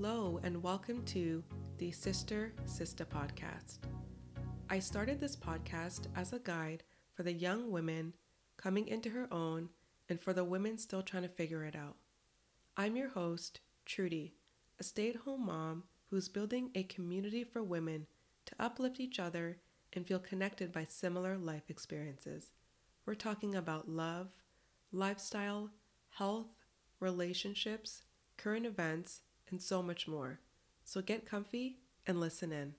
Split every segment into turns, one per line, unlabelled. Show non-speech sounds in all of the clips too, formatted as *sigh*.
Hello, and welcome to the Sister Sister podcast. I started this podcast as a guide for the young women coming into her own and for the women still trying to figure it out. I'm your host, Trudy, a stay at home mom who's building a community for women to uplift each other and feel connected by similar life experiences. We're talking about love, lifestyle, health, relationships, current events, and so much more. So get comfy and listen in.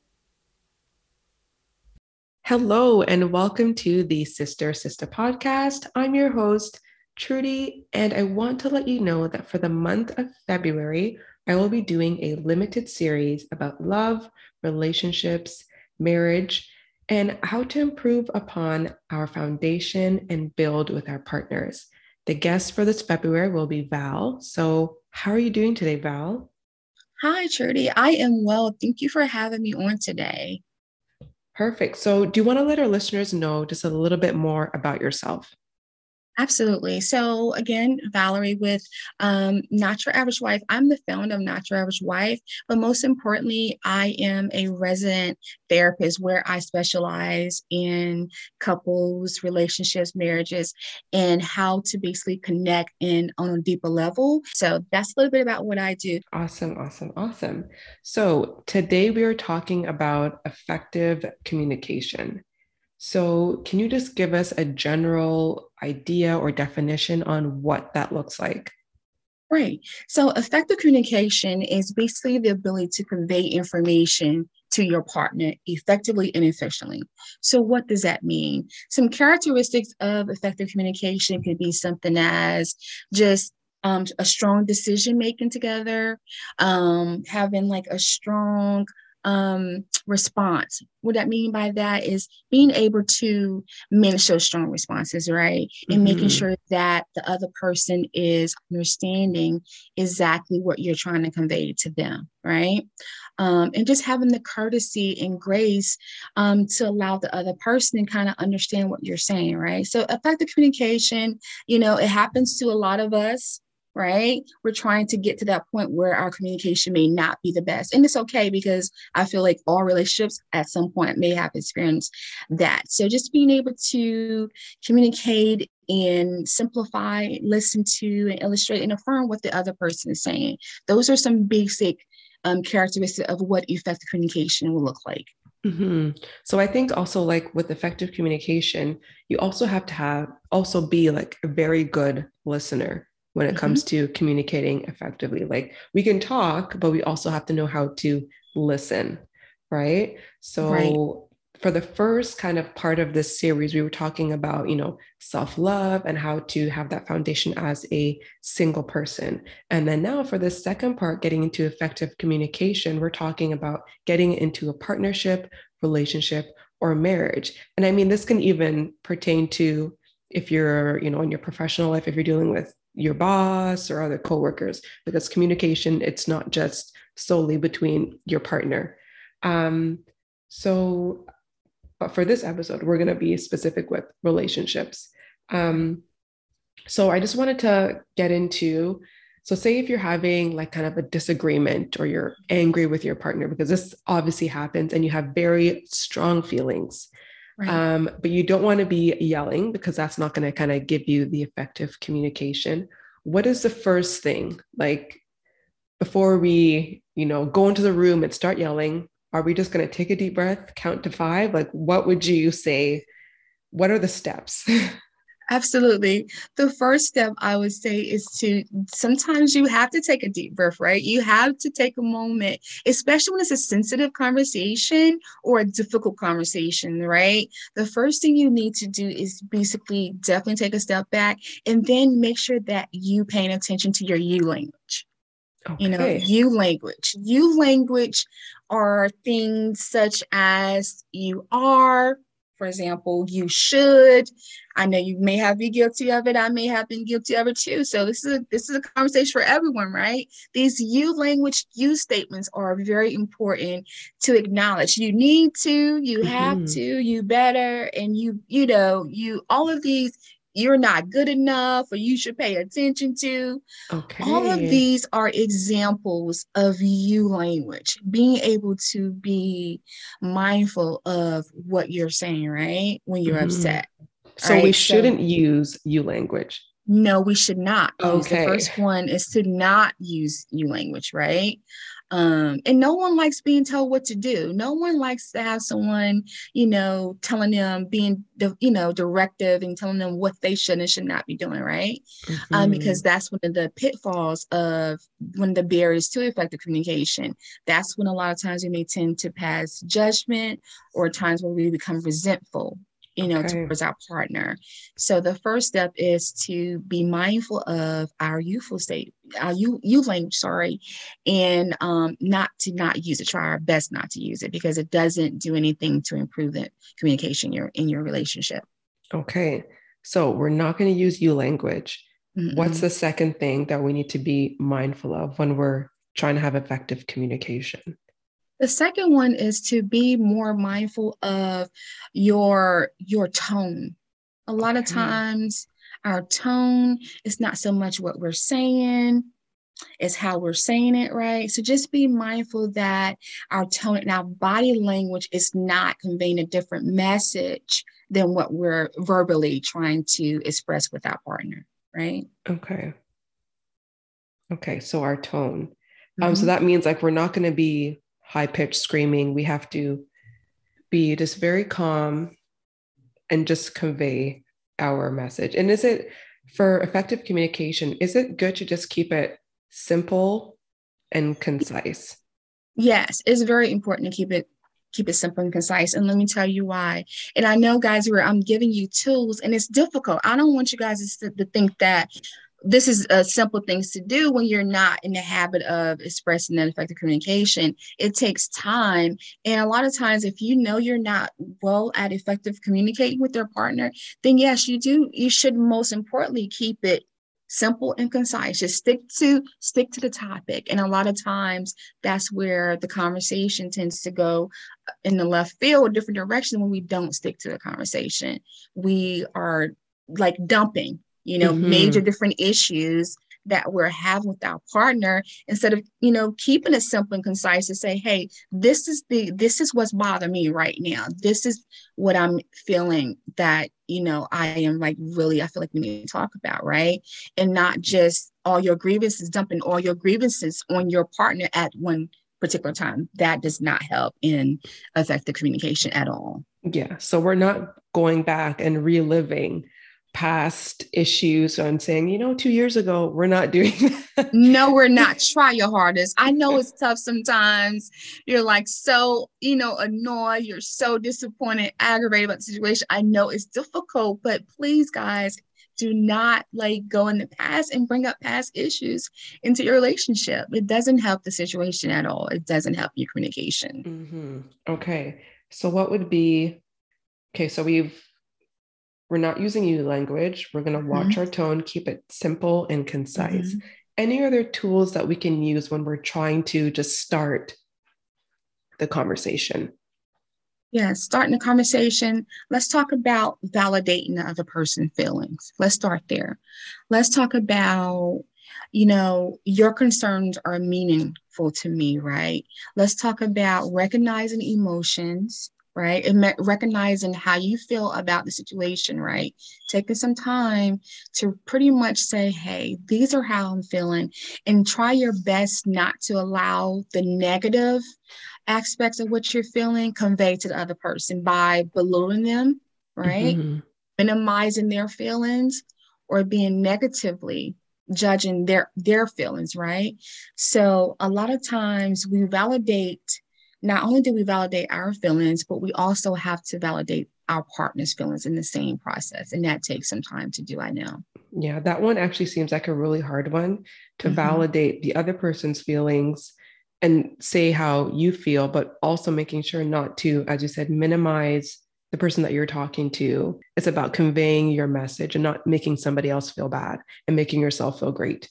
Hello, and welcome to the Sister Sister podcast. I'm your host, Trudy, and I want to let you know that for the month of February, I will be doing a limited series about love, relationships, marriage, and how to improve upon our foundation and build with our partners. The guest for this February will be Val. So, how are you doing today, Val?
Hi, Trudy. I am well. Thank you for having me on today.
Perfect. So, do you want to let our listeners know just a little bit more about yourself?
Absolutely. So again, Valerie with um, Not Your Average Wife. I'm the founder of Not Your Average Wife, but most importantly, I am a resident therapist where I specialize in couples, relationships, marriages, and how to basically connect in on a deeper level. So that's a little bit about what I do.
Awesome, awesome, awesome. So today we are talking about effective communication. So, can you just give us a general idea or definition on what that looks like?
Right. So, effective communication is basically the ability to convey information to your partner effectively and efficiently. So, what does that mean? Some characteristics of effective communication could be something as just um, a strong decision making together, um, having like a strong um, response. What I mean by that is being able to manage those strong responses, right? And mm-hmm. making sure that the other person is understanding exactly what you're trying to convey to them, right? Um, and just having the courtesy and grace um, to allow the other person to kind of understand what you're saying, right? So effective communication, you know, it happens to a lot of us right? We're trying to get to that point where our communication may not be the best. And it's okay because I feel like all relationships at some point may have experienced that. So just being able to communicate and simplify, listen to, and illustrate and affirm what the other person is saying. Those are some basic um, characteristics of what effective communication will look like.
Mm-hmm. So I think also like with effective communication, you also have to have also be like a very good listener when it mm-hmm. comes to communicating effectively. Like we can talk, but we also have to know how to listen, right? So right. for the first kind of part of this series, we were talking about, you know, self-love and how to have that foundation as a single person. And then now for the second part, getting into effective communication, we're talking about getting into a partnership, relationship, or marriage. And I mean, this can even pertain to if you're, you know, in your professional life, if you're dealing with your boss or other coworkers because communication. It's not just solely between your partner. Um, so but for this episode we're going to be specific with relationships. Um, so i just wanted to get into so say if you're having like kind of a disagreement or you're angry with your partner because this obviously happens and you have very strong feelings Right. Um, but you don't want to be yelling because that's not going to kind of give you the effective communication. What is the first thing like before we, you know, go into the room and start yelling? Are we just going to take a deep breath, count to five? Like, what would you say? What are the steps? *laughs*
Absolutely. The first step I would say is to sometimes you have to take a deep breath, right? You have to take a moment, especially when it's a sensitive conversation or a difficult conversation, right? The first thing you need to do is basically definitely take a step back and then make sure that you paying attention to your you language. Okay. You know, you language. You language are things such as you are, for example, you should. I know you may have been guilty of it. I may have been guilty of it too. So this is a, this is a conversation for everyone, right? These you language you statements are very important to acknowledge. You need to, you have mm-hmm. to, you better, and you you know you all of these you're not good enough or you should pay attention to.
Okay.
All of these are examples of you language, being able to be mindful of what you're saying, right? When you're mm-hmm. upset.
So right? we shouldn't so, use you language.
No, we should not. Okay. The first one is to not use you language, right? Um, and no one likes being told what to do. No one likes to have someone, you know, telling them being, you know, directive and telling them what they should and should not be doing, right? Mm-hmm. Um, because that's one of the pitfalls of one of the barriers to effective communication. That's when a lot of times we may tend to pass judgment or times where we become resentful you know, okay. towards our partner. So the first step is to be mindful of our youthful state, our youth, youth language, sorry, and um, not to not use it. Try our best not to use it because it doesn't do anything to improve the communication in your in your relationship.
Okay, so we're not going to use you language. mm What's the second thing that we need to be mindful of when we're trying to have effective communication?
The second one is to be more mindful of your your tone. A lot of times our tone is not so much what we're saying, it's how we're saying it, right? So just be mindful that our tone and our body language is not conveying a different message than what we're verbally trying to express with our partner, right?
Okay. Okay, so our tone. Mm-hmm. Um, so mm-hmm. that means like we're not going to be high pitched screaming. We have to be just very calm and just convey our message. And is it for effective communication, is it good to just keep it simple and concise?
Yes, it's very important to keep it keep it simple and concise. And let me tell you why. And I know, guys, where I'm giving you tools, and it's difficult. I don't want you guys to, to think that this is a simple things to do when you're not in the habit of expressing that effective communication. It takes time. And a lot of times, if you know you're not well at effective communicating with your partner, then yes, you do, you should most importantly keep it simple and concise just stick to stick to the topic and a lot of times that's where the conversation tends to go uh, in the left field a different direction when we don't stick to the conversation we are like dumping you know, mm-hmm. major different issues that we're having with our partner instead of you know keeping it simple and concise to say hey this is the this is what's bothering me right now. This is what i'm feeling that you know i am like really i feel like we need to talk about right? And not just all your grievances dumping all your grievances on your partner at one particular time. That does not help in effective communication at all.
Yeah so we're not going back and reliving past issues and saying, you know, two years ago, we're not *laughs* doing that.
No, we're *laughs* not. Try your hardest. I know it's tough sometimes. You're like so, you know, annoyed. You're so disappointed, aggravated about the situation. I know it's difficult, but please, guys, do not like go in the past and bring up past issues into your relationship. It doesn't help the situation at all. It doesn't help your communication.
Mm-hmm. Okay. So, what would be okay? So, we've we're not using you language. We're going to watch mm-hmm. our tone, keep it simple and concise. Mm-hmm. Any other tools that we can use when we're trying to just start the conversation?
Yeah, starting the conversation. Let's talk about validating the other person's feelings. Let's start there. Let's talk about, you know, your concerns are meaningful to me, right? Let's talk about recognizing emotions right? And me- recognizing how you feel about the situation, right? Taking some time to pretty much say, hey, these are how I'm feeling, and try your best not to allow the negative aspects of what you're feeling convey to the other person by belittling them, right? Mm-hmm. Minimizing their feelings or being negatively judging their their feelings right so a lot of times we validate not only do we validate our feelings, but we also have to validate our partner's feelings in the same process. And that takes some time to do, I know.
Yeah, that one actually seems like a really hard one to mm-hmm. validate the other person's feelings and say how you feel, but also making sure not to, as you said, minimize the person that you're talking to. It's about conveying your message and not making somebody else feel bad and making yourself feel great.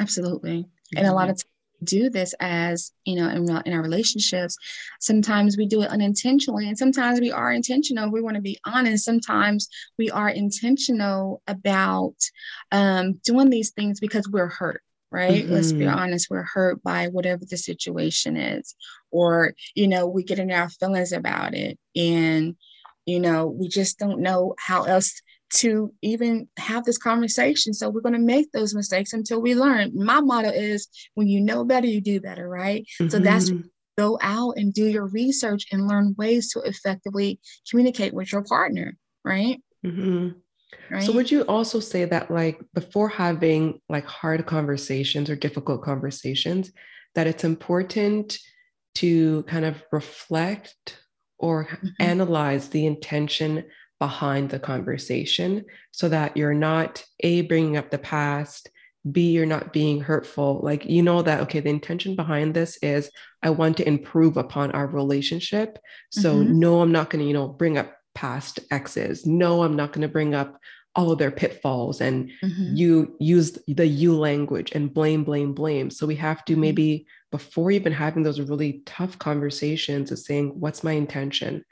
Absolutely. And a lot mm-hmm. of do this as you know in, in our relationships sometimes we do it unintentionally and sometimes we are intentional we want to be honest sometimes we are intentional about um, doing these things because we're hurt right mm-hmm. let's be mm-hmm. honest we're hurt by whatever the situation is or you know we get in our feelings about it and you know we just don't know how else to even have this conversation. So we're going to make those mistakes until we learn. My motto is when you know better, you do better, right? Mm-hmm. So that's mm-hmm. go out and do your research and learn ways to effectively communicate with your partner, right?
Mm-hmm. Right? So would you also say that like before having like hard conversations or difficult conversations, that it's important to kind of reflect or mm-hmm. analyze the intention behind the conversation so that you're not a bringing up the past b you're not being hurtful like you know that okay the intention behind this is i want to improve upon our relationship so mm-hmm. no i'm not going to you know bring up past exes no i'm not going to bring up all of their pitfalls and mm-hmm. you use the you language and blame blame blame so we have to mm-hmm. maybe before even having those really tough conversations is saying what's my intention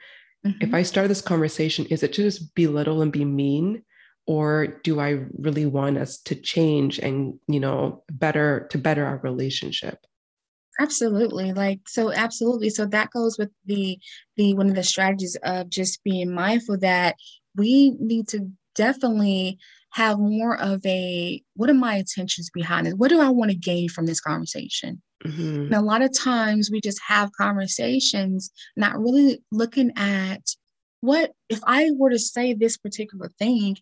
Mm-hmm. If I start this conversation, is it to just belittle and be mean? Or do I really want us to change and, you know, better to better our relationship?
absolutely like so absolutely so that goes with the the one of the strategies of just being mindful that we need to definitely have more of a what are my intentions behind it what do i want to gain from this conversation Mm-hmm. And a lot of times we just have conversations, not really looking at what if I were to say this particular thing,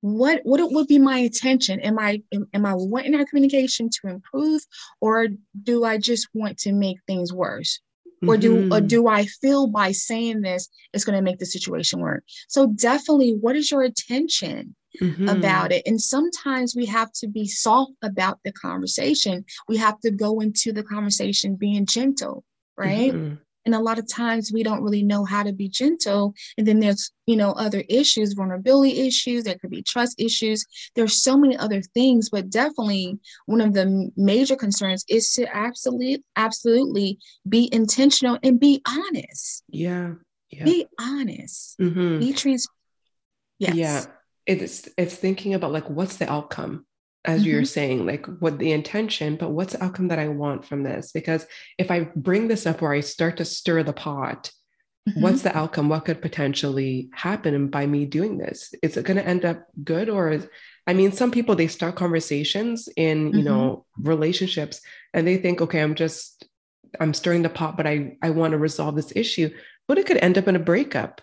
what what it would be my intention? Am I am, am I wanting our communication to improve, or do I just want to make things worse? or do mm-hmm. or do I feel by saying this it's going to make the situation work? So definitely, what is your intention? Mm-hmm. about it. And sometimes we have to be soft about the conversation. We have to go into the conversation being gentle, right? Mm-hmm. And a lot of times we don't really know how to be gentle. And then there's, you know, other issues, vulnerability issues, there could be trust issues. There's so many other things, but definitely one of the major concerns is to absolutely, absolutely be intentional and be honest.
Yeah.
yeah. Be honest. Mm-hmm. Be transparent.
Yes. Yeah it's it's thinking about like what's the outcome as mm-hmm. you're saying like what the intention but what's the outcome that i want from this because if i bring this up where i start to stir the pot mm-hmm. what's the outcome what could potentially happen by me doing this is it going to end up good or is, i mean some people they start conversations in you mm-hmm. know relationships and they think okay i'm just i'm stirring the pot but i i want to resolve this issue but it could end up in a breakup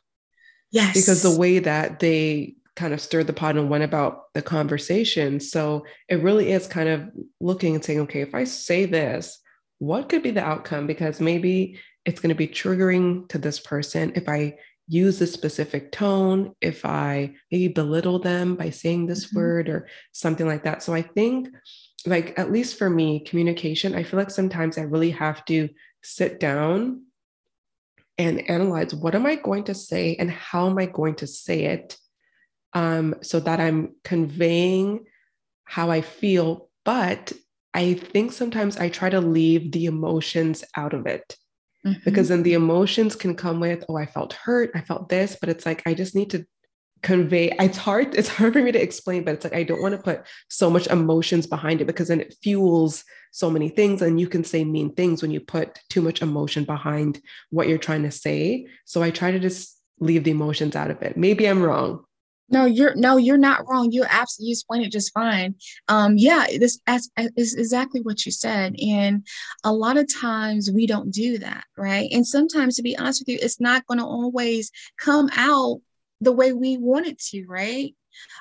yes
because the way that they kind of stirred the pot and went about the conversation. So it really is kind of looking and saying, okay, if I say this, what could be the outcome? Because maybe it's going to be triggering to this person if I use a specific tone, if I maybe belittle them by saying this mm-hmm. word or something like that. So I think, like, at least for me, communication, I feel like sometimes I really have to sit down and analyze what am I going to say and how am I going to say it um, so that I'm conveying how I feel. But I think sometimes I try to leave the emotions out of it mm-hmm. because then the emotions can come with, oh, I felt hurt, I felt this, but it's like I just need to convey it's hard it's hard for me to explain but it's like i don't want to put so much emotions behind it because then it fuels so many things and you can say mean things when you put too much emotion behind what you're trying to say so i try to just leave the emotions out of it maybe i'm wrong
no, you're no, you're not wrong. You absolutely explain it just fine. Um, yeah, this is exactly what you said, and a lot of times we don't do that, right? And sometimes, to be honest with you, it's not going to always come out the way we want it to, right?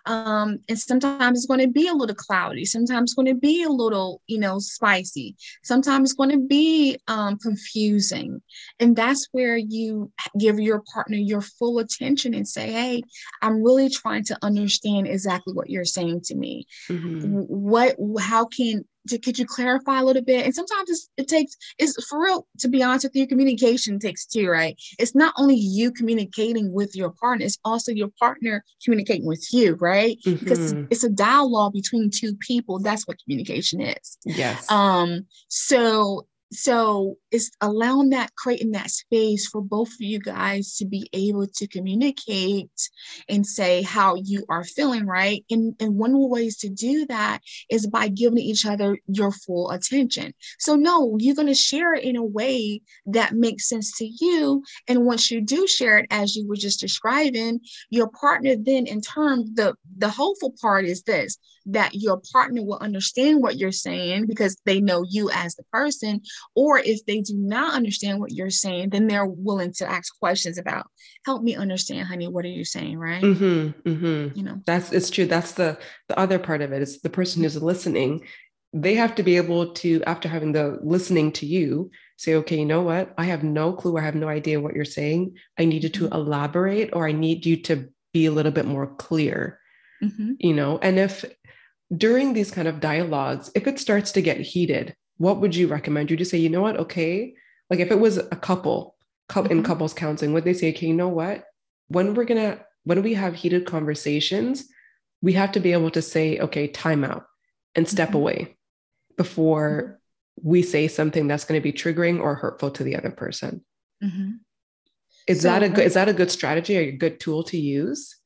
Um, and sometimes it's going to be a little cloudy. Sometimes it's going to be a little, you know, spicy. Sometimes it's going to be um, confusing. And that's where you give your partner your full attention and say, hey, I'm really trying to understand exactly what you're saying to me. Mm-hmm. What, how can, could you clarify a little bit? And sometimes it takes, it's for real, to be honest with you, communication takes two, right? It's not only you communicating with your partner, it's also your partner communicating with you, right? Mm-hmm. Because it's a dialogue between two people. That's what communication is.
Yes.
Um, so so it's allowing that creating that space for both of you guys to be able to communicate and say how you are feeling right? And, and one of the ways to do that is by giving each other your full attention. So no you're going to share it in a way that makes sense to you. And once you do share it as you were just describing your partner then in turn the the hopeful part is this that your partner will understand what you're saying because they know you as the person or if they do not understand what you're saying, then they're willing to ask questions about, help me understand, honey, what are you saying? Right.
Mm-hmm, mm-hmm. You know, that's it's true. That's the the other part of it is the person who's listening. They have to be able to, after having the listening to you, say, okay, you know what? I have no clue. I have no idea what you're saying. I needed to mm-hmm. elaborate or I need you to be a little bit more clear. Mm-hmm. You know, and if during these kind of dialogues, if it starts to get heated, what would you recommend? You just say, you know what? Okay. Like if it was a couple mm-hmm. in couples counseling, would they say, okay, you know what? When we're gonna when we have heated conversations, we have to be able to say, okay, time out and step mm-hmm. away before mm-hmm. we say something that's going to be triggering or hurtful to the other person. Mm-hmm. Is so, that a good is that a good strategy or a good tool to use?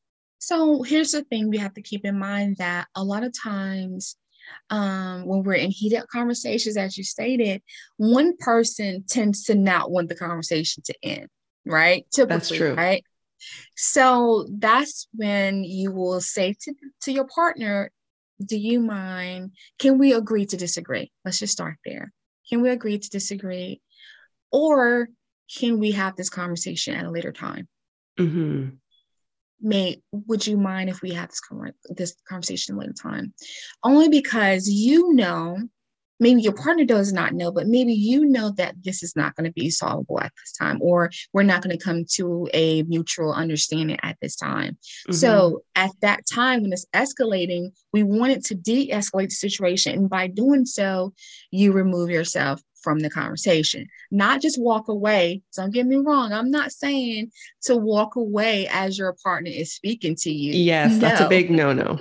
So here's the thing we have to keep in mind that a lot of times um, when we're in heated conversations, as you stated, one person tends to not want the conversation to end, right?
Typically, that's true.
Right. So that's when you will say to, to your partner, Do you mind? Can we agree to disagree? Let's just start there. Can we agree to disagree? Or can we have this conversation at a later time? Mm-hmm may would you mind if we have this, this conversation later time? Only because you know maybe your partner does not know but maybe you know that this is not going to be solvable at this time or we're not going to come to a mutual understanding at this time. Mm-hmm. so at that time when it's escalating we wanted to de-escalate the situation and by doing so you remove yourself from the conversation, not just walk away. Don't get me wrong. I'm not saying to walk away as your partner is speaking to you.
Yes, no. that's a big no no.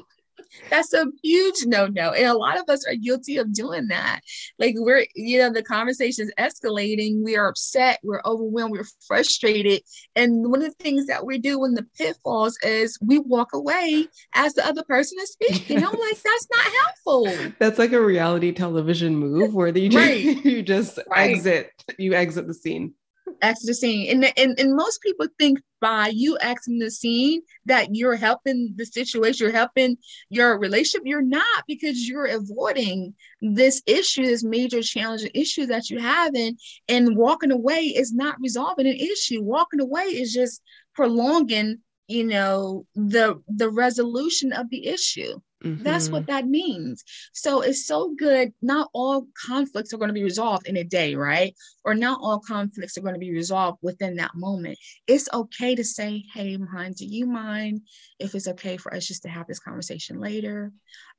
That's a huge no no. And a lot of us are guilty of doing that. Like we're, you know, the conversation is escalating. We are upset. We're overwhelmed. We're frustrated. And one of the things that we do in the pitfalls is we walk away as the other person is speaking. I'm like, that's not helpful. *laughs*
That's like a reality television move where you just, right. *laughs* you just right. exit, you exit the scene
exit the scene. And, and, and most people think by you acting the scene that you're helping the situation, you're helping your relationship. You're not because you're avoiding this issue, this major challenging issue that you have. And, and walking away is not resolving an issue. Walking away is just prolonging you know the the resolution of the issue mm-hmm. that's what mm-hmm. that means so it's so good not all conflicts are going to be resolved in a day right or not all conflicts are going to be resolved within that moment it's okay to say hey mind do you mind if it's okay for us just to have this conversation later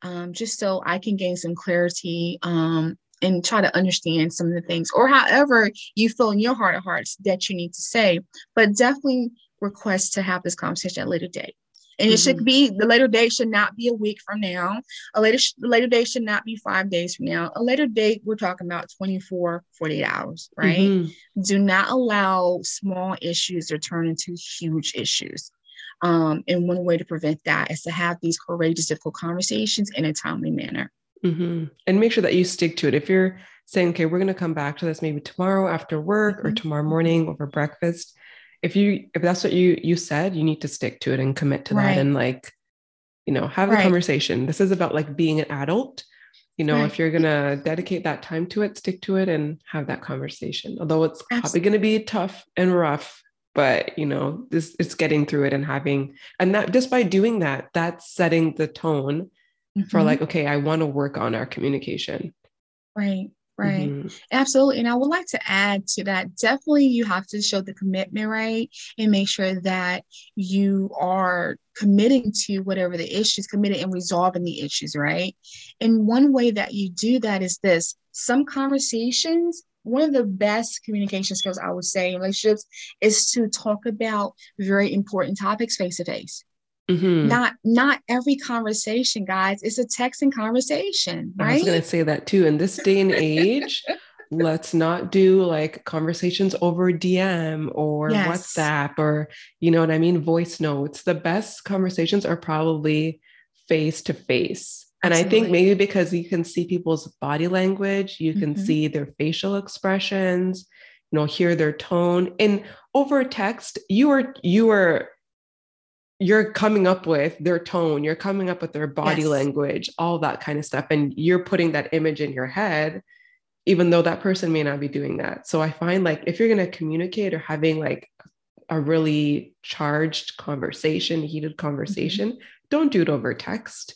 um, just so i can gain some clarity um, and try to understand some of the things or however you feel in your heart of hearts that you need to say but definitely request to have this conversation at a later date. And mm-hmm. it should mm-hmm. be the later date should not be a week from now. A later the later date should not be five days from now. A later date, we're talking about 24, 48 hours, right? Mm-hmm. Do not allow small issues to turn into huge issues. Um, and one way to prevent that is to have these courageous, difficult conversations in a timely manner.
Mm-hmm. And make sure that you stick to it. If you're saying, okay, we're going to come back to this maybe tomorrow after work or mm-hmm. tomorrow morning over breakfast, if you if that's what you you said you need to stick to it and commit to right. that and like you know have right. a conversation this is about like being an adult you know right. if you're gonna dedicate that time to it stick to it and have that conversation although it's Absolutely. probably gonna be tough and rough but you know this it's getting through it and having and that just by doing that that's setting the tone mm-hmm. for like okay i want to work on our communication
right Right. Mm-hmm. Absolutely. And I would like to add to that definitely you have to show the commitment, right? And make sure that you are committing to whatever the issues, committed in resolving the issues, right? And one way that you do that is this some conversations one of the best communication skills I would say in relationships is to talk about very important topics face to face. Mm-hmm. Not not every conversation, guys. It's a texting conversation, right? I was
gonna say that too. In this day and age, *laughs* let's not do like conversations over DM or yes. WhatsApp or you know what I mean, voice notes. The best conversations are probably face to face. And Absolutely. I think maybe because you can see people's body language, you can mm-hmm. see their facial expressions, you know, hear their tone. And over text, you are you are you're coming up with their tone, you're coming up with their body yes. language, all that kind of stuff. And you're putting that image in your head, even though that person may not be doing that. So I find like if you're going to communicate or having like a really charged conversation, heated conversation, mm-hmm. don't do it over text.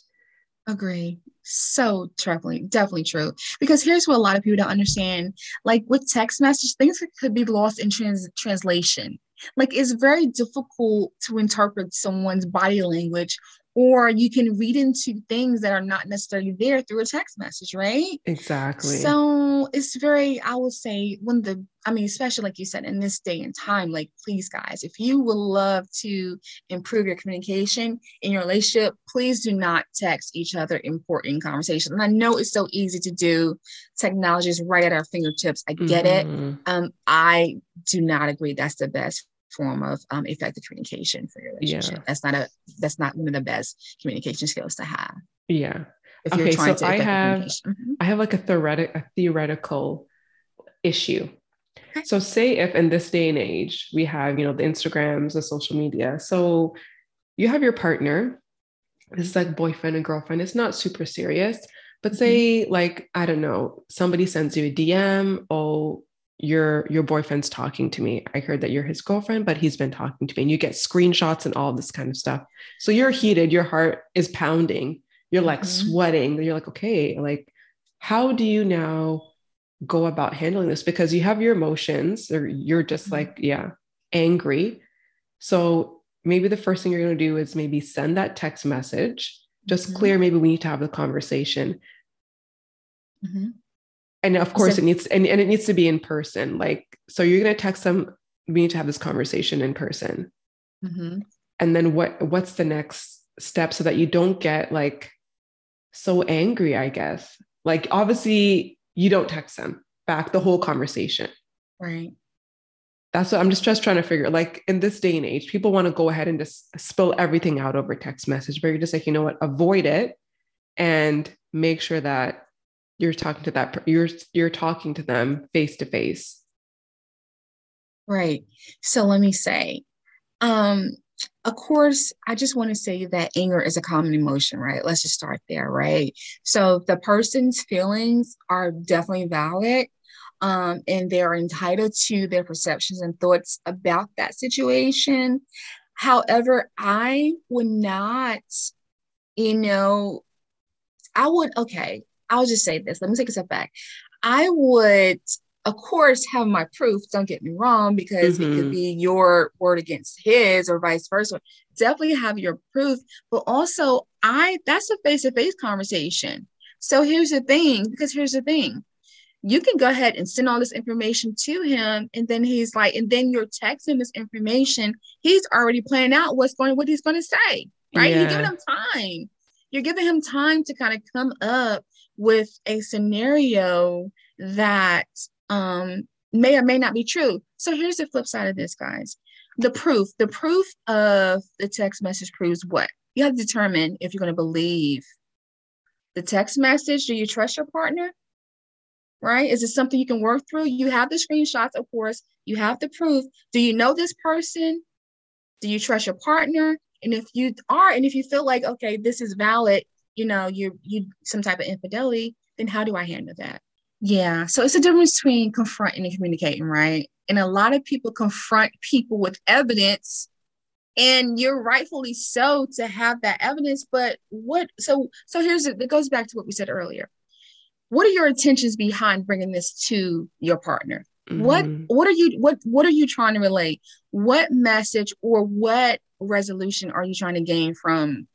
Agree. So definitely, definitely true. Because here's what a lot of people don't understand: like with text message, things could be lost in trans- translation like it's very difficult to interpret someone's body language or you can read into things that are not necessarily there through a text message, right?
Exactly.
So it's very, I would say, when the, I mean, especially like you said, in this day and time, like, please, guys, if you would love to improve your communication in your relationship, please do not text each other important conversations. And I know it's so easy to do, technology is right at our fingertips. I get mm-hmm. it. Um, I do not agree that's the best form of um, effective communication for your relationship. Yeah. That's not a that's not one of the best communication skills to have.
Yeah. If okay, so I have mm-hmm. I have like a theoretic a theoretical issue. Okay. So say if in this day and age we have, you know, the Instagrams, the social media. So you have your partner. This is like boyfriend and girlfriend. It's not super serious. But say, mm-hmm. like, I don't know, somebody sends you a DM, oh, your your boyfriend's talking to me i heard that you're his girlfriend but he's been talking to me and you get screenshots and all this kind of stuff so you're heated your heart is pounding you're like mm-hmm. sweating you're like okay like how do you now go about handling this because you have your emotions or you're just mm-hmm. like yeah angry so maybe the first thing you're going to do is maybe send that text message just mm-hmm. clear maybe we need to have the conversation mm-hmm and of course so, it needs and, and it needs to be in person. Like so you're going to text them we need to have this conversation in person. Mm-hmm. and then what what's the next step so that you don't get like so angry i guess? Like obviously you don't text them back the whole conversation.
Right.
That's what i'm just just trying to figure like in this day and age people want to go ahead and just spill everything out over text message but you're just like you know what? Avoid it and make sure that you're talking to that you're you're talking to them face to face
right. So let me say um of course i just want to say that anger is a common emotion right? Let's just start there right? So the person's feelings are definitely valid um, and they're entitled to their perceptions and thoughts about that situation. However i would not you know i would okay I'll just say this. Let me take a step back. I would, of course, have my proof. Don't get me wrong, because mm-hmm. it could mm-hmm. be your word against his or vice versa. Definitely have your proof, but also I that's a face-to-face conversation. So here's the thing, because here's the thing. You can go ahead and send all this information to him, and then he's like, and then you're texting this information. He's already planning out what's going, what he's going to say, right? Yeah. You're giving him time. You're giving him time to kind of come up with a scenario that um, may or may not be true. So here's the flip side of this, guys. The proof, the proof of the text message proves what? You have to determine if you're going to believe the text message. Do you trust your partner? Right? Is it something you can work through? You have the screenshots, of course. You have the proof. Do you know this person? Do you trust your partner? And if you are, and if you feel like, okay, this is valid, you know, you you some type of infidelity, then how do I handle that? Yeah. So it's a difference between confronting and communicating, right? And a lot of people confront people with evidence and you're rightfully so to have that evidence but what so so here's it it goes back to what we said earlier what are your intentions behind bringing this to your partner? Mm-hmm. What what are you what what are you trying to relate? What message or what resolution are you trying to gain from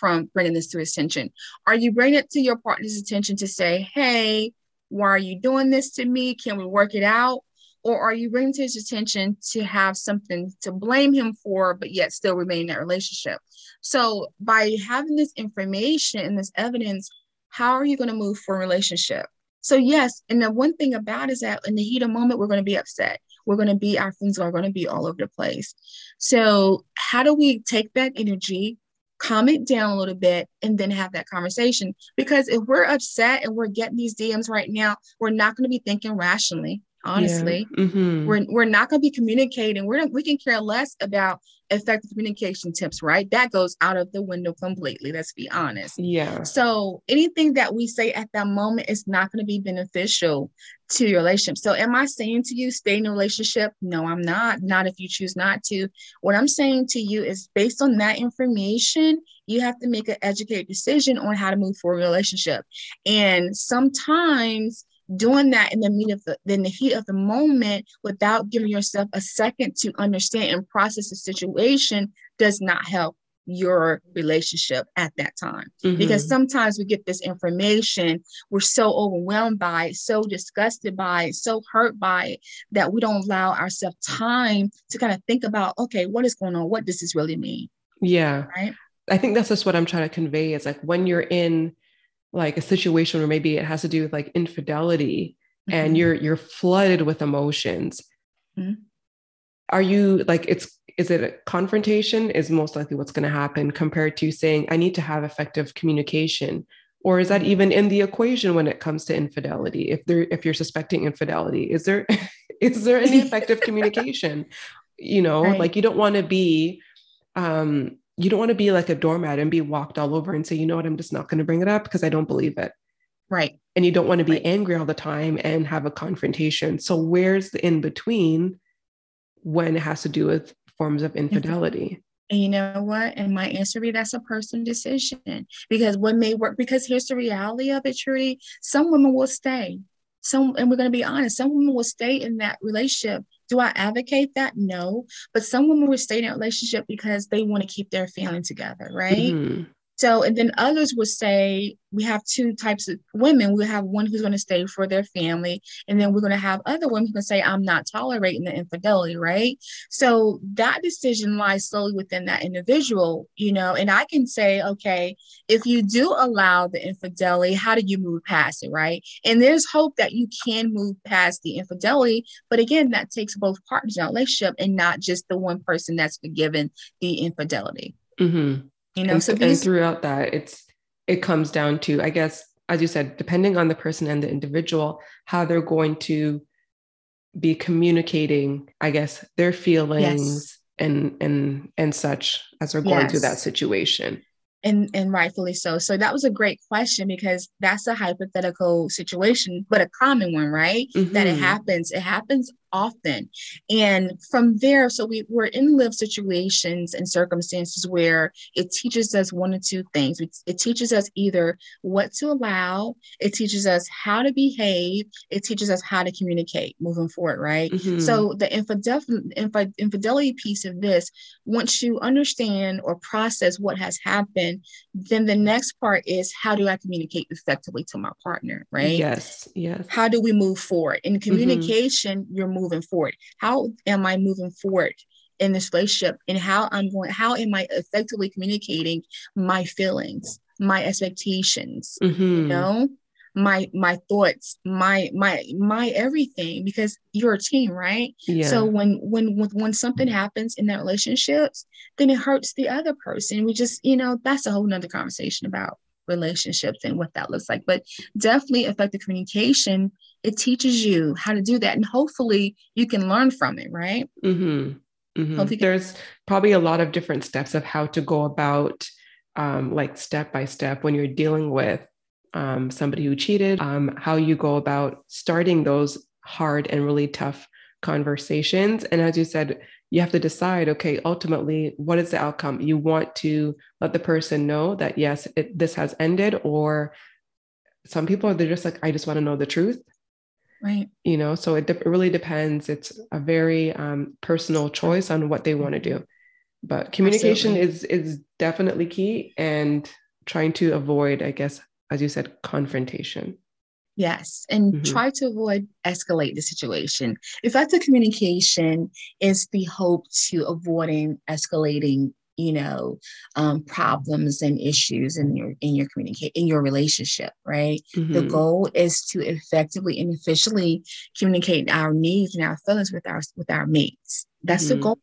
from bringing this to his attention? Are you bringing it to your partner's attention to say, "Hey, why are you doing this to me? Can we work it out?" Or are you bringing to his attention to have something to blame him for, but yet still remain in that relationship? So, by having this information and this evidence, how are you going to move for a relationship? So, yes, and the one thing about is that in the heat of moment, we're going to be upset. We're going to be, our feelings are going to be all over the place. So, how do we take that energy, calm it down a little bit, and then have that conversation? Because if we're upset and we're getting these DMs right now, we're not going to be thinking rationally honestly yeah. mm-hmm. we're, we're not going to be communicating we're we can care less about effective communication tips right? That goes out of the window completely let's be honest.
Yeah.
So anything that we say at that moment is not going to be beneficial to your relationship. So am i saying to you stay in a relationship no i'm not. Not if you choose not to. What i'm saying to you is based on that information you have to make an educated decision on how to move forward in a relationship. And sometimes doing that in the heat of the in the heat of the moment without giving yourself a second to understand and process the situation does not help your relationship at that time. Mm-hmm. because sometimes we get this information we're so overwhelmed by it so disgusted by it so hurt by it that we don't allow ourselves time to kind of think about okay what is going on? What does this really mean?
Yeah.
Right?
I think that's just what i'm trying to convey is like when you're in like a situation where maybe it has to do with like infidelity mm-hmm. and you're you're flooded with emotions mm-hmm. are you like it's is it a confrontation is most likely what's going to happen compared to saying i need to have effective communication or is that even in the equation when it comes to infidelity if there if you're suspecting infidelity is there *laughs* is there any effective *laughs* communication you know right. like you don't want to be um you don't want to be like a doormat and be walked all over and say, you know what, I'm just not going to bring it up because I don't believe it.
Right.
And you don't want to be right. angry all the time and have a confrontation. So where's the in between when it has to do with forms of infidelity?
And you know what? And my answer be that's a personal decision because what may work, because here's the reality of it, Trudy. Some women will stay. Some, and we're going to be honest, some women will stay in that relationship do I advocate that? No. But some women will stay in a relationship because they want to keep their family together, right? Mm-hmm. So, and then others would say we have two types of women. We have one who's going to stay for their family, and then we're going to have other women who can say, I'm not tolerating the infidelity, right? So that decision lies solely within that individual, you know. And I can say, okay, if you do allow the infidelity, how do you move past it, right? And there's hope that you can move past the infidelity. But again, that takes both partners in a relationship and not just the one person that's forgiven the infidelity.
Mm-hmm you know and, so these- and throughout that it's it comes down to i guess as you said depending on the person and the individual how they're going to be communicating i guess their feelings yes. and and and such as they're going yes. through that situation
and and rightfully so so that was a great question because that's a hypothetical situation but a common one right mm-hmm. that it mm-hmm. happens it happens often. And from there, so we, we're in live situations and circumstances where it teaches us one or two things. It, it teaches us either what to allow, it teaches us how to behave, it teaches us how to communicate moving forward, right? Mm-hmm. So the infidel- infidelity piece of this, once you understand or process what has happened, then the next part is how do I communicate effectively to my partner, right?
Yes, yes.
How do we move forward? In mm-hmm. communication, mm-hmm. you're moving forward? How am I moving forward in this relationship? And how I'm going, how am I effectively communicating my feelings, my expectations, mm-hmm. you know? my my thoughts my my my everything because you're a team right yeah. so when when when something happens in that relationships then it hurts the other person we just you know that's a whole nother conversation about relationships and what that looks like. But definitely effective communication, it teaches you how to do that. And hopefully you can learn from it, right?
Mm-hmm. Mm-hmm. There's probably a lot of different steps of how to go about, um, like step by step, when you're dealing with um, somebody who cheated, um, how you go about starting those hard and really tough conversations. And as you said, you have to decide okay ultimately what is the outcome you want to let the person know that yes it, this has ended or some people are they're just like i just want to know the truth
right.
You know so it, de- it really depends. It's a very um, personal choice on what they want to do. But communication is is definitely key and trying to avoid i guess as you said confrontation.
Yes, and mm-hmm. try to avoid escalate the situation. Effective communication is the hope to avoiding escalating, you know, um, problems and issues in your in your communicate in your relationship. Right. Mm-hmm. The goal is to effectively and efficiently communicate our needs and our feelings with our with our mates. That's mm-hmm. the goal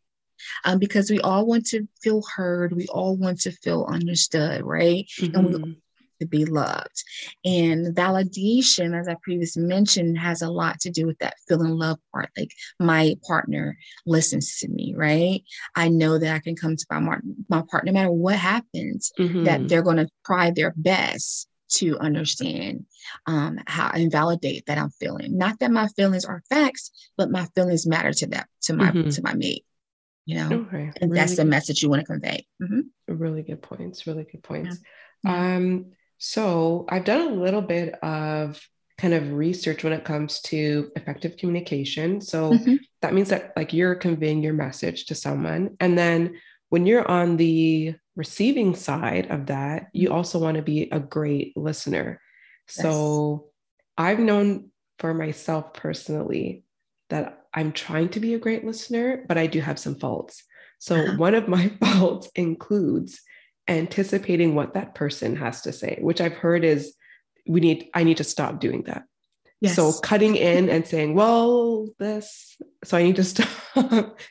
um, because we all want to feel heard. We all want to feel understood, right? Mm-hmm. And we mm-hmm to be loved. And validation, as I previously mentioned, has a lot to do with that feeling love part. Like my partner listens to me, right? I know that I can come to my, my partner, no matter what happens, mm-hmm. that they're going to try their best to understand um, how and validate that I'm feeling. Not that my feelings are facts, but my feelings matter to that to my mm-hmm. to my mate. You know, okay. and really that's the message you want to convey.
Mm-hmm. Really good points. Really good points. Yeah. Um, so I've done a little bit of kind of research when it comes to effective communication. So mm-hmm. that means that like you're conveying your message to someone. And then when you're on the receiving side of that, you mm-hmm. also want to be a great listener. Yes. So I've known for myself personally that I'm trying to be a great listener, but I do have some faults. So uh-huh. one of my *laughs* faults includes anticipating what that person has to say, which I've heard is we need, I need to stop doing that. Yes. So cutting in and saying, well, this, so I need to *laughs* stop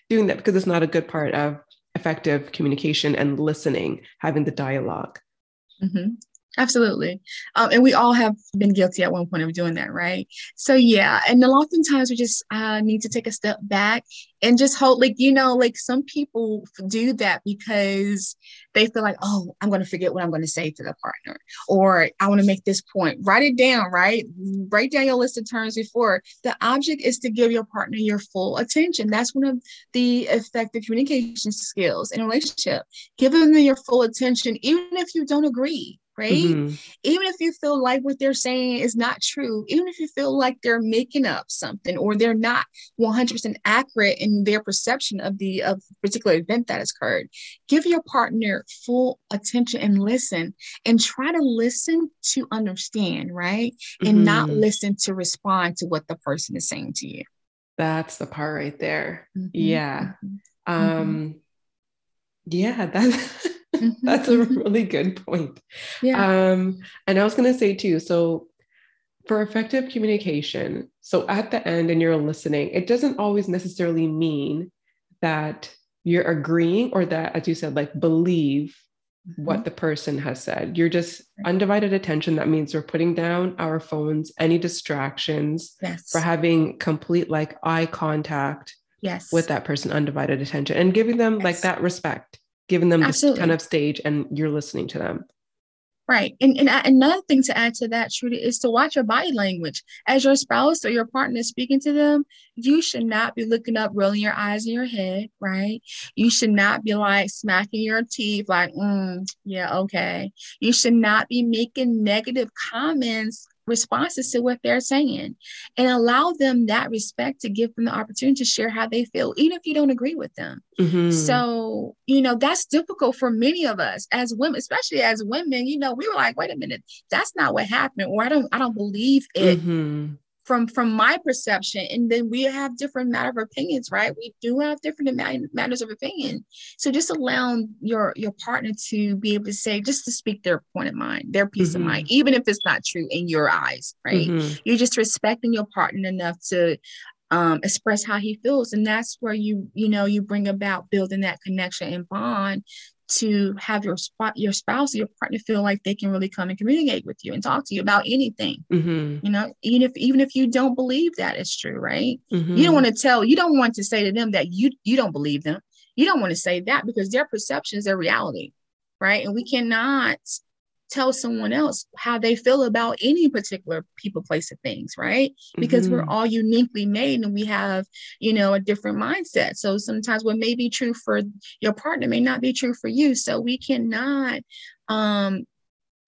doing that because it's not a good part of effective communication and listening, having the dialog
mm-hmm. Absolutely. Um, and we all have been guilty at one point of doing that, right? So, yeah. And then oftentimes we just uh, need to take a step back and just hold, like, you know, like some people do that because they feel like, oh, I'm going to forget what I'm going to say to the partner, or I want to make this point. Write it down, right? Write down your list of terms before. The object is to give your partner your full attention. That's one of the effective communication skills in a relationship. Give them your full attention, even if you don't agree right? Mm-hmm. Even if you feel like what they're saying is not true, even if you feel like they're making up something or they're not 100% accurate in their perception of the of particular event that has occurred, give your partner full attention and listen and try to listen to understand, right? Mm-hmm. And not mm-hmm. listen to respond to what the person is saying to you.
That's the part right there. Mm-hmm. Yeah. Mm-hmm. Um yeah, that's *laughs* Mm-hmm. *laughs* That's a mm-hmm. really good point. Yeah. Um, and I was going to say too, so for effective communication, so at the end and you're listening, it doesn't always necessarily mean that you're agreeing or that, as you said, like believe mm-hmm. what the person has said. You're just undivided attention. That means we're putting down our phones, any distractions, yes. for having complete like eye contact
yes.
with that person, undivided attention, and giving them yes. like that respect giving them Absolutely. this kind of stage and you're listening to them.
Right. And, and another thing to add to that, Trudy, is to watch your body language. As your spouse or your partner is speaking to them, you should not be looking up, rolling your eyes in your head, right? You should not be like smacking your teeth, like, mm, yeah, okay. You should not be making negative comments responses to what they're saying and allow them that respect to give them the opportunity to share how they feel, even if you don't agree with them. Mm-hmm. So, you know, that's difficult for many of us as women, especially as women, you know, we were like, wait a minute, that's not what happened, or I don't, I don't believe it. Mm-hmm from from my perception and then we have different matter of opinions right we do have different matters of opinion so just allowing your your partner to be able to say just to speak their point of mind their peace mm-hmm. of mind even if it's not true in your eyes right mm-hmm. you're just respecting your partner enough to um, express how he feels and that's where you you know you bring about building that connection and bond to have your spot your spouse or your partner feel like they can really come and communicate with you and talk to you about anything mm-hmm. you know even if even if you don't believe that it's true right mm-hmm. you don't want to tell you don't want to say to them that you you don't believe them you don't want to say that because their perception is their reality right and we cannot tell someone else how they feel about any particular people, place, or things, right? Because mm-hmm. we're all uniquely made and we have, you know, a different mindset. So sometimes what may be true for your partner may not be true for you. So we cannot um,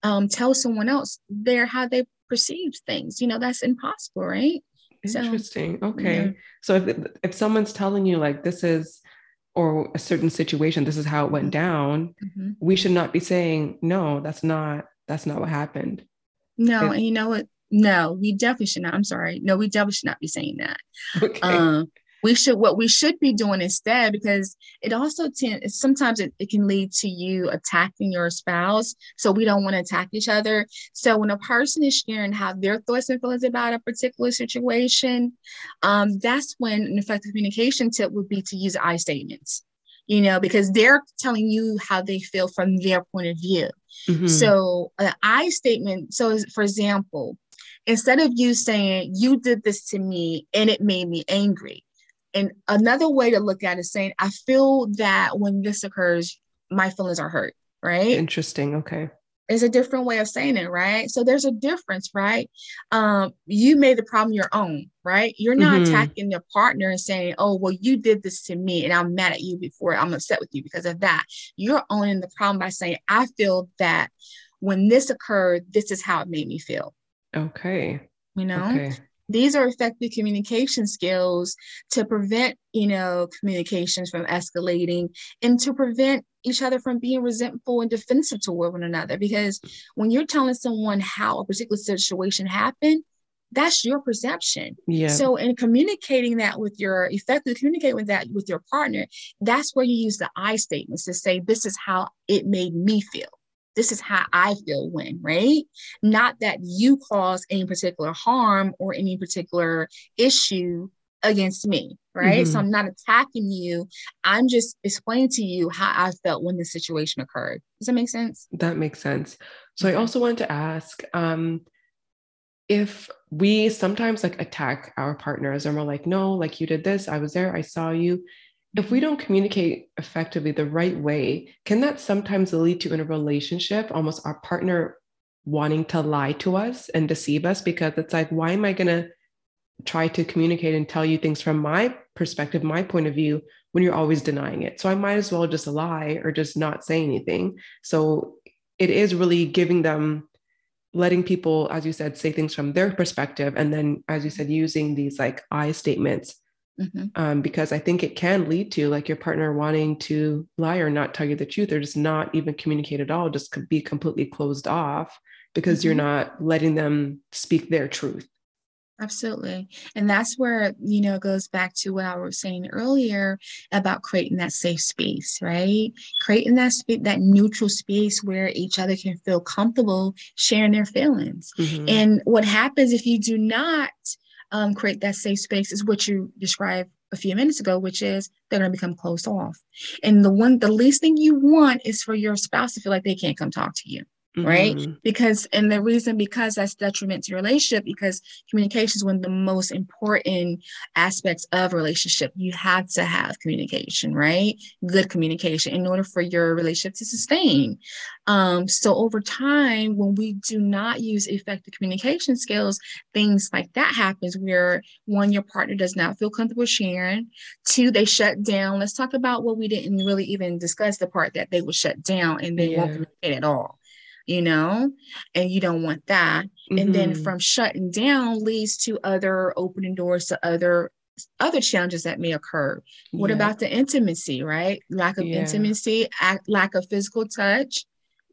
um, tell someone else their how they perceive things. You know, that's impossible, right?
Interesting. So, okay. Yeah. So if if someone's telling you like this is or a certain situation, this is how it went mm-hmm. down, mm-hmm. we should not be saying, no, that's not that's not what happened.
No, and you know what? No, we definitely should not. I'm sorry. No, we definitely should not be saying that. *laughs* Okay. Um, we should what we should be doing instead because it also tends sometimes it, it can lead to you attacking your spouse so we don't want to attack each other so when a person is sharing how their thoughts and feelings about a particular situation um, that's when an effective communication tip would be to use i statements you know because they're telling you how they feel from their point of view mm-hmm. so an i statement so for example instead of you saying you did this to me and it made me angry and another way to look at it is saying, I feel that when this occurs, my feelings are hurt, right?
Interesting. Okay.
It's a different way of saying it, right? So there's a difference, right? Um, you made the problem your own, right? You're not mm-hmm. attacking your partner and saying, oh, well, you did this to me and I'm mad at you before I'm upset with you because of that. You're owning the problem by saying, I feel that when this occurred, this is how it made me feel.
Okay.
You know? Okay these are effective communication skills to prevent you know communications from escalating and to prevent each other from being resentful and defensive toward one another. Because when you're telling someone how a particular situation happened that's your perception. Yeah. So in communicating that with your effectively communicate with that with your partner that's where you use the i statements to say this is how it made me feel this is how I feel when, right? Not that you cause any particular harm or any particular issue against me, right? Mm-hmm. So I'm not attacking you. I'm just explaining to you how I felt when the situation occurred. Does that make sense?
That makes sense. So. I also wanted to ask um, if we sometimes like attack our partners and we're like, no, like you did this, I was there, I saw you if we don't communicate effectively the right way, can that sometimes lead to in a relationship almost our partner wanting to lie to us and deceive us? Because it's like, why am I going to try to communicate and tell you things from my perspective, my point of view, when you're always denying it? So I might as well just lie or just not say anything. So it is really giving them letting people as you said say things from their perspective and then as you said using these like i statements Mm-hmm. Um, because I think it can lead to like your partner wanting to lie or not tell you the truth or just not even communicate at all, just be completely closed off because mm-hmm. you're not letting them speak their truth.
Absolutely. And that's where, you know, it goes back to what I was saying earlier about creating that safe space, right? Creating that space, that neutral space where each other can feel comfortable sharing their feelings. Mm-hmm. And what happens if you do not um, create that safe space is what you described a few minutes ago, which is they're going to become closed off. And the one, the least thing you want is for your spouse to feel like they can't come talk to you mm-hmm. right? Because, and the reason because that's detriment to your relationship, because communication is one of the most important aspects of relationship. You have to have communication, right? Good communication in order for your relationship to sustain. Um, so over time, when we do not use effective communication skills, things like that happens where one, your partner does not feel comfortable sharing. Two, they shut down. Let's talk about what we didn't really even discuss the part that they will shut down and they yeah. won't communicate at all you know, and you don't want that. Mm-hmm. And then mm-hmm. from shutting down leads to other opening doors to other other challenges that may occur. What yeah. about the intimacy, right? Lack of yeah. intimacy, act, lack of physical touch,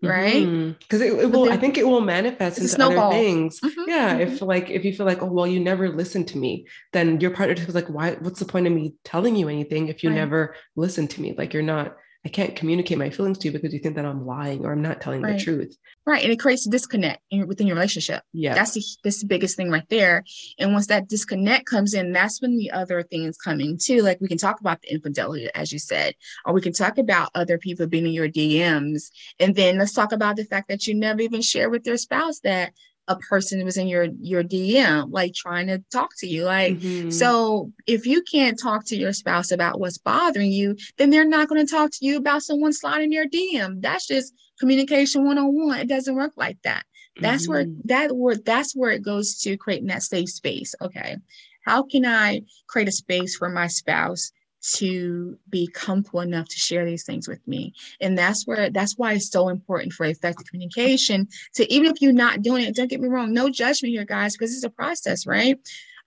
right?
Because mm-hmm. it, it will, then, I think it will manifest into other things. Mm-hmm. Yeah. Mm-hmm. If like, if you feel like, oh, well, you never listen to me, then your partner is like, why, what's the point of me telling you anything if you right. never listen to me? Like you're not I can't communicate my feelings to you because you think that I'm lying or I'm not telling right. the truth.
Right. And it creates a disconnect in, within your relationship. Yeah. That's the, that's the biggest thing right there. And once that disconnect comes in, that's when the other things come in too. Like we can talk about the infidelity, as you said, or we can talk about other people being in your DMs. And then let's talk about the fact that you never even share with your spouse that a person was in your your DM, like trying to talk to you. Like, mm-hmm. so if you can't talk to your spouse about what's bothering you, then they're not going to talk to you about someone sliding your DM. That's just communication one on one. It doesn't work like that. That's mm-hmm. where that word that's where it goes to creating that safe space. Okay. How can I create a space for my spouse to be comfortable enough to share these things with me. And that's where that's why it's so important for effective communication to even if you're not doing it, don't get me wrong, no judgment here, guys, because it's a process, right?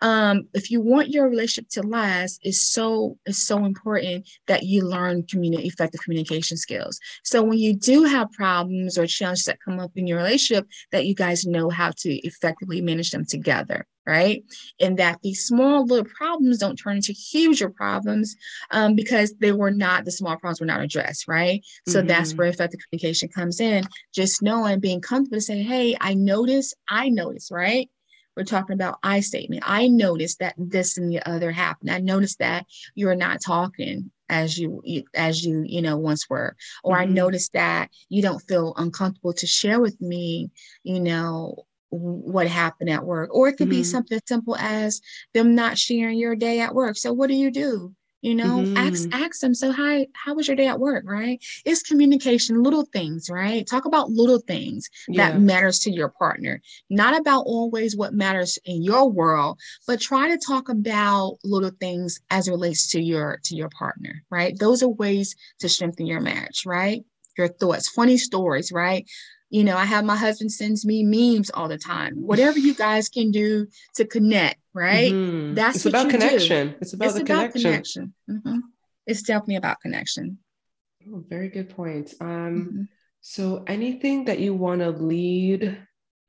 um, if you want your relationship to last, it's so it's so important that you learn communi- effective communication skills. So when you do have problems or challenges that come up in your relationship, that you guys know how to effectively manage them together right? And that these small little problems don't turn into huger problems um, because they were not, the small problems were not addressed, right? So mm-hmm. that's where effective communication comes in. Just knowing, being comfortable to say, hey, I notice, I notice, right? we're talking about I statement. I noticed that this and the other happened. I noticed that you're not talking as you as you you know once were or mm-hmm. i noticed that you don't feel uncomfortable to share with me you know what happened at work or it could mm-hmm. be something as simple as them not sharing your day at work. So what do you do? You know mm-hmm. ask ask them so hi how was your day at work? Right? It's communication little things right? Talk about little things yeah. that matters to your partner. Not about always what matters in your world but try to talk about little things as it relates to your to your partner right? Those are ways to strengthen your marriage right? Your thoughts funny stories right you know, I have my husband sends me memes all the time. Whatever you guys can do to connect, right?
Mm-hmm. That's it's about connection.
Do.
It's about it's the about connection. connection.
Mm-hmm. It's definitely about connection.
Oh, very good point. Um, mm-hmm. So, anything that you want to lead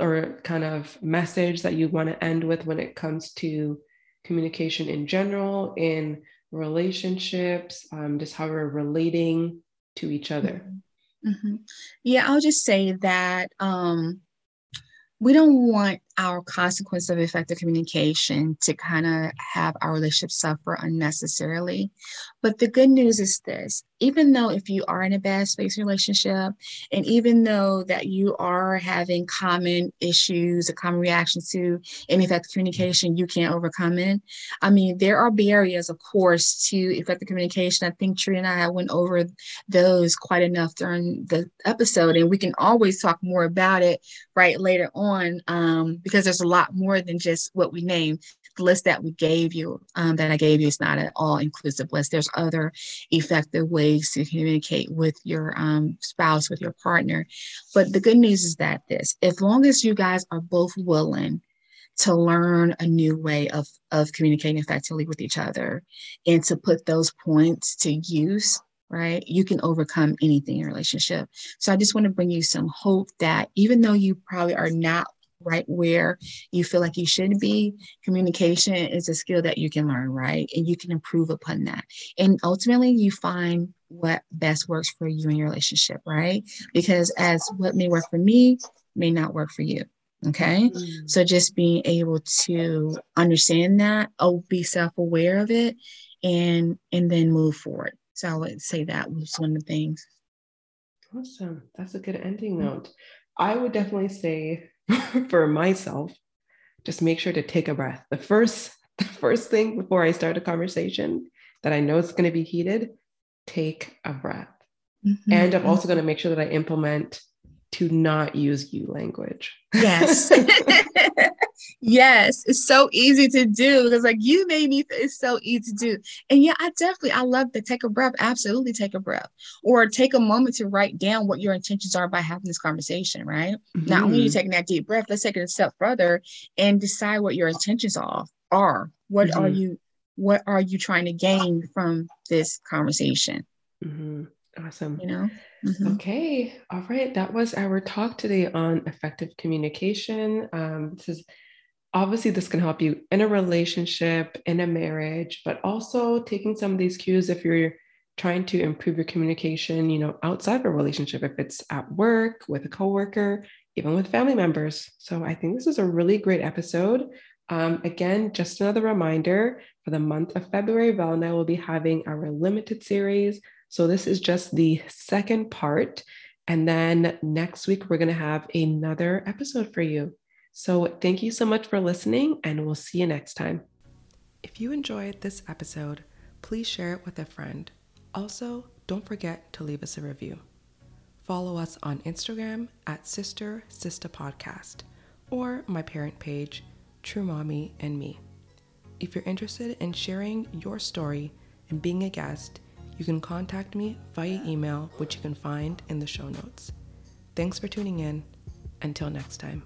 or kind of message that you want to end with when it comes to communication in general, in relationships, um, just how we're relating to each other?
Mm-hmm. Yeah, I'll just say that um, we don't want our consequence of effective communication to kind of have our relationship suffer unnecessarily. But the good news is this even though if you are in a bad space relationship, and even though that you are having common issues, a common reaction to ineffective communication, you can't overcome it. I mean, there are barriers, of course, to effective communication. I think Tree and I went over those quite enough during the episode, and we can always talk more about it right later on. Um, because there's a lot more than just what we named. The list that we gave you, um, that I gave you, is not an all inclusive list. There's other effective ways to communicate with your um, spouse, with your partner. But the good news is that this, as long as you guys are both willing to learn a new way of, of communicating effectively with each other and to put those points to use right? You can overcome anything in a relationship. So I just want to bring you some hope that even though you probably are not right where you feel like you should be, communication is a skill that you can learn, right? And you can improve upon that. And ultimately, you find what best works for you in your relationship, right? Because as what may work for me may not work for you. Okay. Mm-hmm. So just being able to understand that, oh, be self-aware of it and and then move forward. So I would say that was one of the things.
Awesome. That's a good ending note. I would definitely say *laughs* for myself, just make sure to take a breath. The first, *laughs* the first thing before I start a conversation that I know is going to be heated, take a breath. Mm-hmm. And I'm also going to make sure that I implement to not use you language.
Yes. *laughs* yes. It's so easy to do because like you made me it's so easy to do. And yeah, I definitely I love to take a breath. Absolutely take a breath. Or take a moment to write down what your intentions are by having this conversation, right? Mm-hmm. Not only are you mm-hmm. taking that deep breath, let's take it a step further and decide what your intentions are. Are what mm-hmm. are you what are you trying to gain from this conversation?
Mm-hmm. Awesome.
You know?
Mm-hmm. Okay. All right. That was our talk today on effective communication. Um, this is obviously this can help you in a relationship, in a marriage, but also taking some of these cues if you're trying to improve your communication, you know, outside of a relationship, if it's at work, with a coworker, even with family members. So I think this is a really great episode. Um, again, just another reminder for the month of February, Val and I will be having our limited series so this is just the second part. And then next week, we're going to have another episode for you. So thank you so much for listening, and we'll see you next time. If you enjoyed this episode, please share it with a friend. Also, don't forget to leave us a review. Follow us on Instagram at Sister Sister Podcast or my parent page, True Mommy and Me. If you're interested in sharing your story, and being a guest, you can contact me via email, which you can find in the show notes. Thanks for tuning in. Until next time.